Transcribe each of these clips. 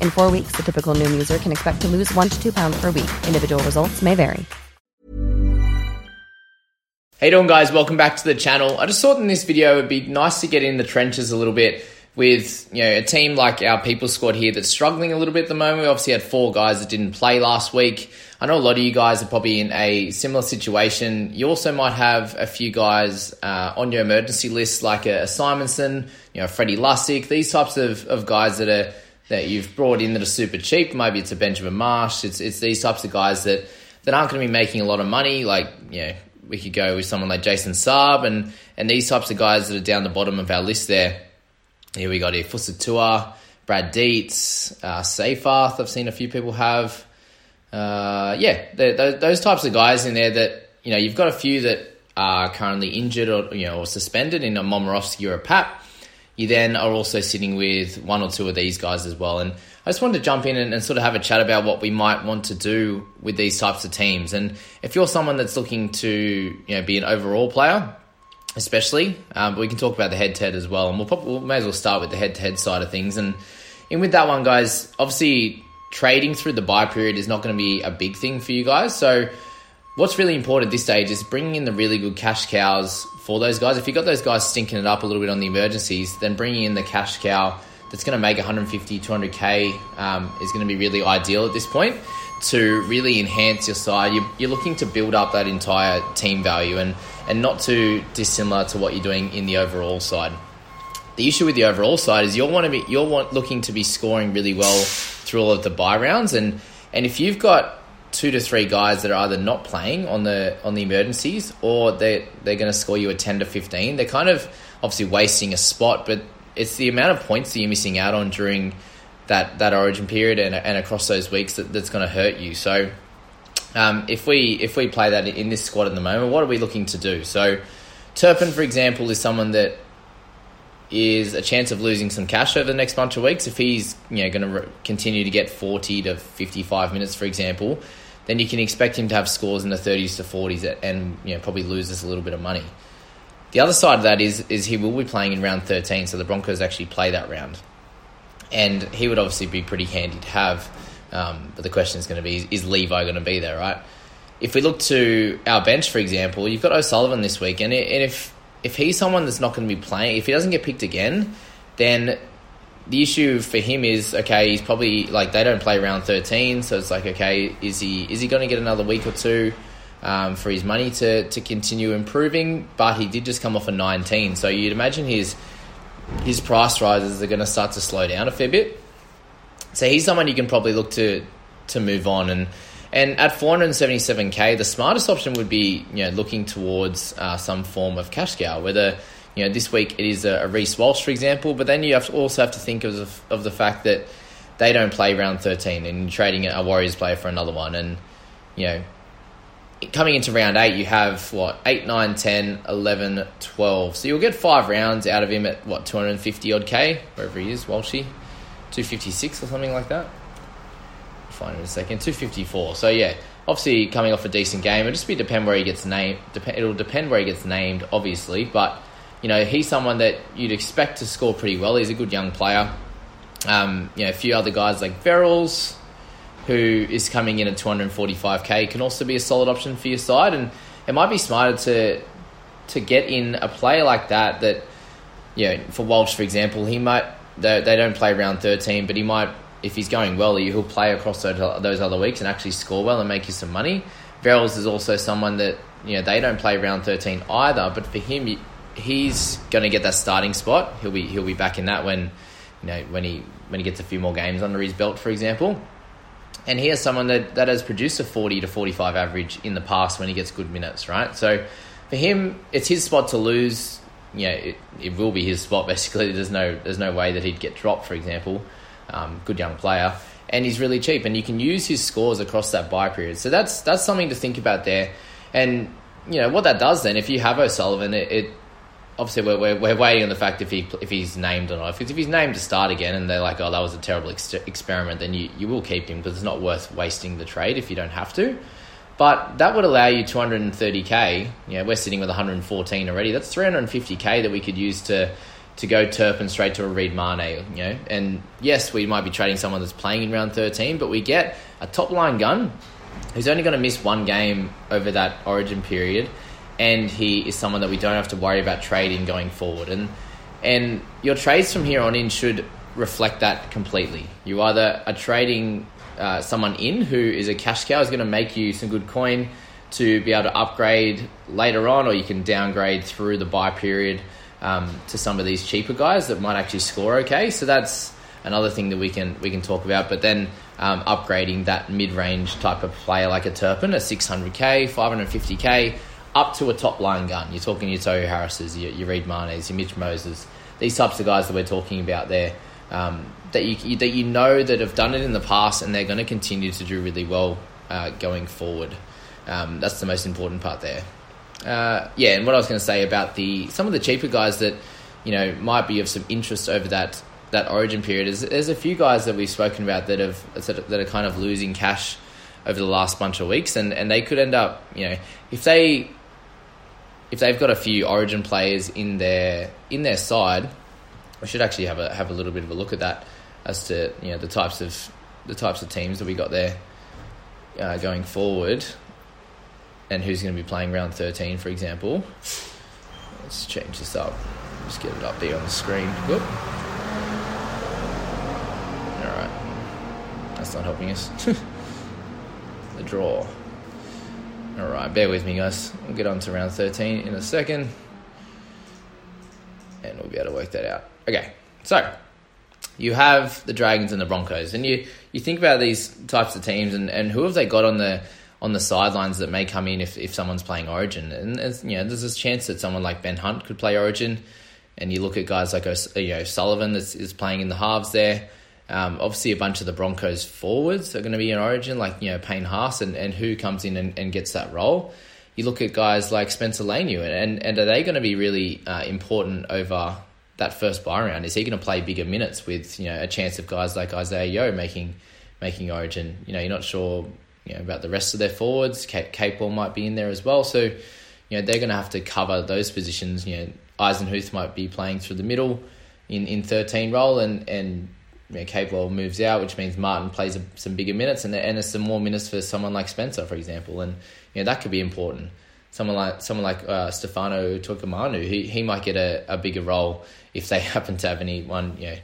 In four weeks, the typical Noom user can expect to lose one to two pounds per week. Individual results may vary. Hey doing guys, welcome back to the channel. I just thought in this video it would be nice to get in the trenches a little bit with you know a team like our people squad here that's struggling a little bit at the moment. We obviously had four guys that didn't play last week. I know a lot of you guys are probably in a similar situation. You also might have a few guys uh, on your emergency list, like a, a Simonson, you know, Freddie Lussick, these types of, of guys that are that you've brought in that are super cheap. Maybe it's a Benjamin Marsh. It's it's these types of guys that that aren't going to be making a lot of money. Like you know, we could go with someone like Jason Saab and and these types of guys that are down the bottom of our list there. Here we got here Fusitu'a, Brad Dietz, uh. I've seen a few people have. Uh, yeah, those, those types of guys in there that you know you've got a few that are currently injured or you know or suspended in a Momirovski or a Pap. You then are also sitting with one or two of these guys as well, and I just wanted to jump in and, and, sort of have a chat about what we might want to do with these types of teams. And if you're someone that's looking to you know be an overall player, especially, um, we can talk about the head to head as well. And we'll probably we may as well start with the head to head side of things. And and with that one, guys, obviously trading through the buy period is not going to be a big thing for you guys. So what's really important at this stage is bringing in the really good cash cows for those guys. If you've got those guys stinking it up a little bit on the emergencies, then bringing in the cash cow that's going to make 150, 200k um, is going to be really ideal at this point to really enhance your side. You're, you're, looking to build up that entire team value and, and not too dissimilar to what you're doing in the overall side. The issue with the overall side is you'll want to be you're want, looking to be scoring really well through all of the buy rounds and and if you've got two to three guys that are either not playing on the on the emergencies or they they're going to score you a 10 to 15 they're kind of obviously wasting a spot but it's the amount of points that you're missing out on during that that origin period and, and across those weeks that, that's going to hurt you. So um, if we if we play that in this squad at the moment, what are we looking to do? So Turpin, for example, is someone that is a chance of losing some cash over the next bunch of weeks. If he's you know going to re- continue to get forty to fifty five minutes, for example, then you can expect him to have scores in the thirties to forties and you know probably loses a little bit of money. The other side of that is is he will be playing in round 13, so the Broncos actually play that round, and he would obviously be pretty handy to have. Um, but the question is going to be: Is Levi going to be there? Right? If we look to our bench, for example, you've got O'Sullivan this week, and, and if if he's someone that's not going to be playing, if he doesn't get picked again, then the issue for him is okay. He's probably like they don't play round thirteen, so it's like okay, is he is he going to get another week or two? um, for his money to, to continue improving, but he did just come off a 19. So you'd imagine his his price rises are going to start to slow down a fair bit. So he's someone you can probably look to to move on and. And at 477k, the smartest option would be you know looking towards uh, some form of cash cow. Whether you know this week it is a, a Reece Walsh, for example, but then you have to also have to think of the, of the fact that they don't play round 13 and trading a Warriors player for another one. And you know coming into round 8, you have what 8, 9, 10, 11, 12. So you'll get five rounds out of him at what 250 odd k wherever he is, Walshy, 256 or something like that find it in a second. Two fifty four. So yeah, obviously coming off a decent game. It'll just be depend where he gets named. it'll depend where he gets named, obviously. But you know, he's someone that you'd expect to score pretty well. He's a good young player. Um, you know, a few other guys like Verrills, who is coming in at 245k, can also be a solid option for your side. And it might be smarter to to get in a player like that. That you know, for Walsh, for example, he might they, they don't play round 13, but he might if he's going well, he'll play across those those other weeks and actually score well and make you some money. Verrills is also someone that you know they don't play round thirteen either, but for him, he's going to get that starting spot. He'll be he'll be back in that when you know when he when he gets a few more games under his belt, for example. And he is someone that, that has produced a 40 to 45 average in the past when he gets good minutes, right? So for him, it's his spot to lose. You know, it, it will be his spot basically. There's no there's no way that he'd get dropped, for example um, good young player, and he's really cheap, and you can use his scores across that buy period. So that's that's something to think about there. And you know what that does then, if you have O'Sullivan, it, it obviously we're, we're, we're, waiting on the fact if he if he's named or not. Because if he's named to start again, and they're like, oh, that was a terrible ex- experiment, then you you will keep him because it's not worth wasting the trade if you don't have to. But that would allow you 230k. You know, we're sitting with 114 already. That's 350k that we could use to to go Turpin straight to a Reed Mahoney, you know. And yes, we might be trading someone that's playing in round 13, but we get a top line gun who's only going to miss one game over that origin period, and he is someone that we don't have to worry about trading going forward. And and your trades from here on in should reflect that completely. You either are trading uh, someone in who is a cash cow is going to make you some good coin to be able to upgrade later on, or you can downgrade through the buy period um, to some of these cheaper guys that might actually score okay. So that's another thing that we can we can talk about. But then um, upgrading that mid range type of player like a Turpin, a 600k, 550k, up to a top line gun. You're talking your Tohu Harris's, your, your Reed Mahoney's, your Mitch Moses, these types of guys that we're talking about there. Um, that you that you know that have done it in the past and they're going to continue to do really well uh, going forward. Um, that's the most important part there. Uh, yeah, and what I was going to say about the some of the cheaper guys that you know might be of some interest over that that origin period is there's a few guys that we've spoken about that have that are kind of losing cash over the last bunch of weeks, and, and they could end up you know if they if they've got a few origin players in their in their side, we should actually have a have a little bit of a look at that as to you know the types of the types of teams that we got there uh, going forward and who's going to be playing round 13, for example. Let's change this up. Just get it up there on the screen. Whoop. Alright. That's not helping us. the draw. Alright, bear with me, guys. We'll get on to round 13 in a second. And we'll be able to work that out. Okay, so you have the Dragons and the Broncos, and you, you think about these types of teams and, and who have they got on the on the sidelines that may come in if, if someone's playing Origin. And, you know, there's this chance that someone like Ben Hunt could play Origin. And you look at guys like you know Sullivan that is playing in the halves there. Um, obviously, a bunch of the Broncos forwards are going to be in Origin, like you know Payne Haas, and, and who comes in and, and gets that role. You look at guys like Spencer Leniu, and and are they going to be really uh, important over that first buy round? Is he going to play bigger minutes with you know a chance of guys like Isaah Yeo making making Origin? You know, you're not sure you know, about the rest of their forwards. Capewell might be in there as well. So, you know, they're going to have to cover those positions. You know, Eisenhuth might be playing through the middle in, in 13 role and, and you know, Capewell moves out, which means Martin plays a, some bigger minutes and, and there's some more minutes for someone like Spencer, for example. And, you know, that could be important. Someone like someone like uh, Stefano Utoikamanu, he, he might get a, a bigger role if they happen to have anyone, you know,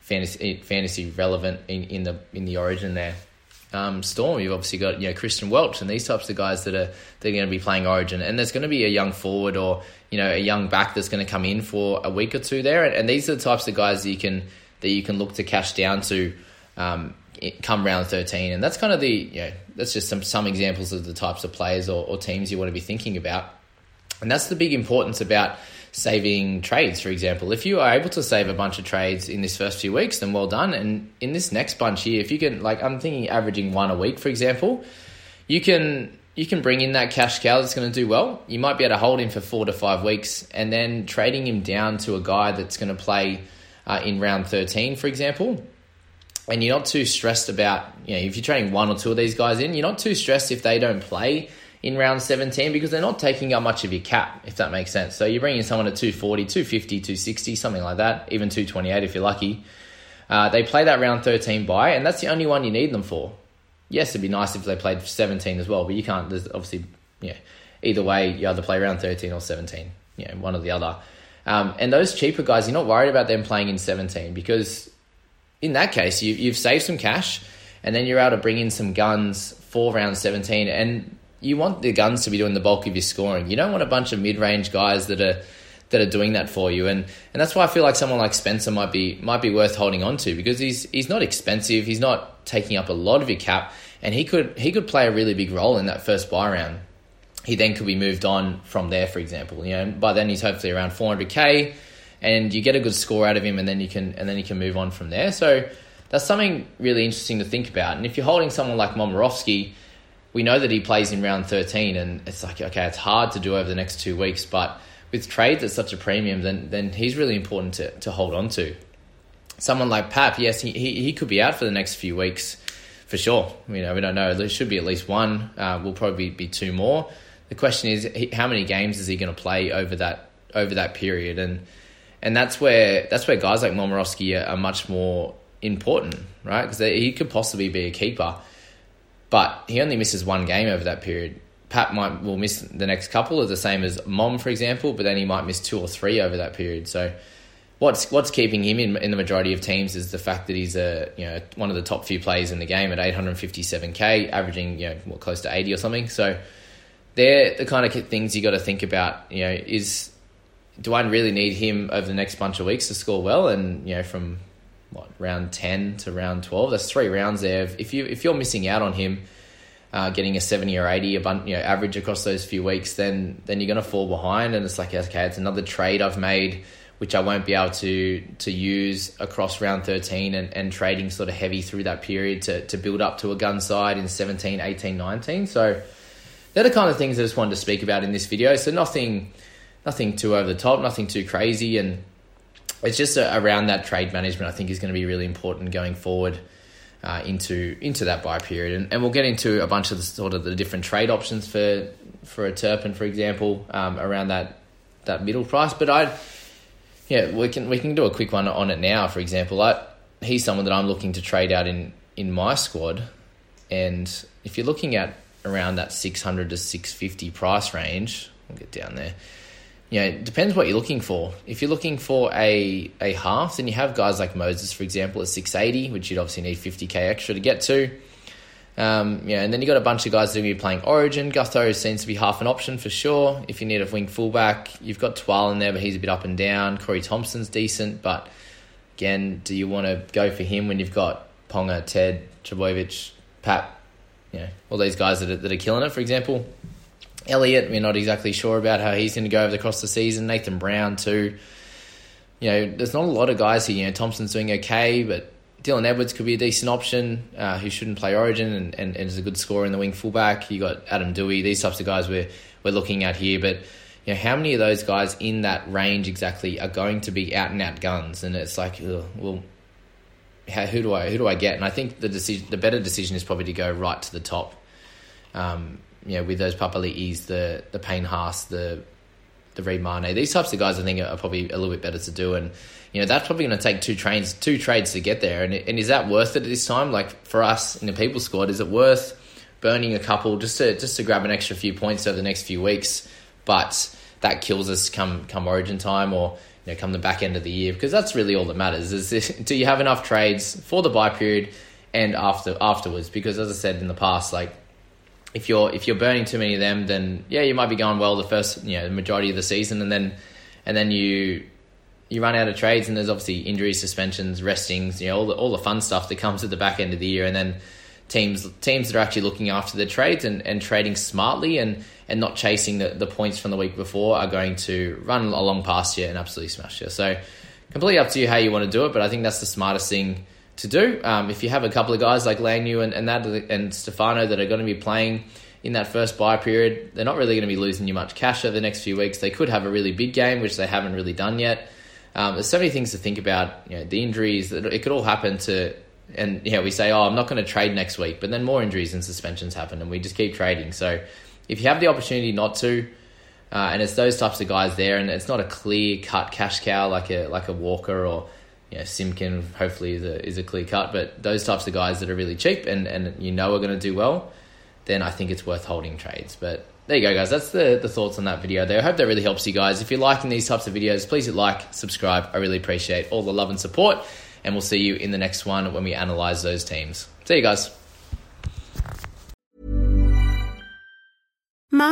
fantasy fantasy relevant in, in the in the origin there um, Storm, you've obviously got you know Christian Welch and these types of guys that are they're going to be playing Origin, and there's going to be a young forward or you know a young back that's going to come in for a week or two there, and, and these are the types of guys that you can that you can look to cash down to um, come round 13. And that's kind of the, you know, that's just some, some examples of the types of players or, or teams you want to be thinking about. And that's the big importance about saving trades, for example. If you are able to save a bunch of trades in this first few weeks, then well done. And in this next bunch here, if you can, like, I'm thinking averaging one a week, for example, you can you can bring in that cash cow that's going to do well. You might be able to hold him for four to five weeks, and then trading him down to a guy that's going to play uh, in round 13, for example. And you're not too stressed about, you know, if you're trading one or two of these guys in, you're not too stressed if they don't play in round 17 because they're not taking up much of your cap, if that makes sense. So you're bringing someone at 240, 250, 260, something like that, even 228 if you're lucky. Uh, they play that round 13 by, and that's the only one you need them for. Yes, it'd be nice if they played 17 as well, but you can't. There's obviously, yeah, either way, you either play round 13 or 17, you know, one or the other. Um, and those cheaper guys, you're not worried about them playing in 17 because in that case, you, you've saved some cash and then you're able to bring in some guns for round 17. And you want the guns to be doing the bulk of your scoring. You don't want a bunch of mid range guys that are that are doing that for you. And and that's why I feel like someone like Spencer might be might be worth holding on to because he's he's not expensive. He's not taking up a lot of your cap, and he could he could play a really big role in that first buy round. He then could be moved on from there, for example. You know, by then he's hopefully around 400k, and you get a good score out of him, and then you can and then you can move on from there. So that's something really interesting to think about. And if you're holding someone like Momirovski we know that he plays in round 13 and it's like okay it's hard to do over the next two weeks but with trades at such a premium then then he's really important to, to hold on to someone like pap yes he, he, he could be out for the next few weeks for sure you know we don't know there should be at least one uh, will probably be two more the question is how many games is he going to play over that over that period and and that's where that's where guys like Momirovski are, are much more important right because he could possibly be a keeper but he only misses one game over that period. Pat might will miss the next couple, or the same as Mom, for example, but then he might miss two or three over that period. So what's what's keeping him in, in the majority of teams is the fact that he's a you know one of the top few players in the game at 857k, averaging you know what, close to 80 or something. So they're the kind of things you got to think about. You know, is do I really need him over the next bunch of weeks to score well? And you know, from what round ten to round twelve. That's three rounds there. If you if you're missing out on him, uh, getting a seventy or eighty, a bun, you know, average across those few weeks, then then you're going to fall behind, and it's like okay, it's another trade I've made, which I won't be able to to use across round thirteen, and, and trading sort of heavy through that period to to build up to a gun side in 17, 18, 19. So they're the kind of things I just wanted to speak about in this video. So nothing nothing too over the top, nothing too crazy, and it's just a, around that trade management. I think is going to be really important going forward. Uh, into into that buy period, and, and we'll get into a bunch of the sort of the different trade options for for a Turpin, for example, um, around that that middle price. But I, yeah, we can we can do a quick one on it now. For example, I, he's someone that I'm looking to trade out in in my squad, and if you're looking at around that 600 to 650 price range, we'll get down there you know, it depends what you're looking for. If you're looking for a, a half, then you have guys like Moses, for example, at 680, which you'd obviously need 50k extra to get to. Um, yeah, and then you've got a bunch of guys that are going to be playing Origin. Gutho seems to be half an option for sure. If you need a wing fullback, you've got Twal in there, but he's a bit up and down. Corey Thompson's decent, but again, do you want to go for him when you've got Ponga, Ted, Trbojevic, Pat, you know, all these guys that are, that are killing it, for example? Elliot, we're not exactly sure about how he's going to go over the course of the season. Nathan Brown too. You know, there's not a lot of guys here. You know, Thompson's doing okay, but Dylan Edwards could be a decent option uh, who shouldn't play Origin and, and, and, is a good scorer in the wing fullback. You got Adam Doueihi. these types of guys we're we're looking at here, but you know, how many of those guys in that range exactly are going to be out and out guns? And it's like, ugh, well, how, who do I who do I get? And I think the decision, the better decision is probably to go right to the top. Um, you know, with those Papali'is, the the Payne Haas, the the Reed Mahoney, these types of guys, I think are probably a little bit better to do. And you know, that's probably going to take two trains, two trades to get there. And and is that worth it at this time? Like for us in the people squad, is it worth burning a couple just to just to grab an extra few points over the next few weeks? But that kills us come come Origin time or you know come the back end of the year because that's really all that matters. Is this, do you have enough trades for the buy period and after afterwards? Because as I said in the past, like if you're if you're burning too many of them, then yeah, you might be going well the first you know the majority of the season, and then and then you you run out of trades, and there's obviously injuries, suspensions, restings, you know, all the all the fun stuff that comes at the back end of the year, and then teams teams that are actually looking after their trades and, and trading smartly and and not chasing the, the points from the week before are going to run along past you and absolutely smash you. So completely up to you how you want to do it, but I think that's the smartest thing to do. Um, if you have a couple of guys like Leniu and, and that and Stefano that are going to be playing in that first buy period, they're not really going to be losing you much cash over the next few weeks. They could have a really big game, which they haven't really done yet. Um, there's so many things to think about. You know, the injuries, it could all happen to and yeah, we say, oh, I'm not going to trade next week, but then more injuries and suspensions happen, and we just keep trading. So if you have the opportunity not to, uh, and it's those types of guys there, and it's not a clear cut cash cow like a like a Walker or you know, Simpkin. Hopefully, is a, is a clear cut, but those types of guys that are really cheap and and you know are going to do well, then I think it's worth holding trades. But there you go, guys. That's the, the thoughts on that video there. I hope that really helps you guys. If you're liking these types of videos, please hit like, subscribe. I really appreciate all the love and support and we'll see you in the next one when we analyze those teams. See you guys. Emma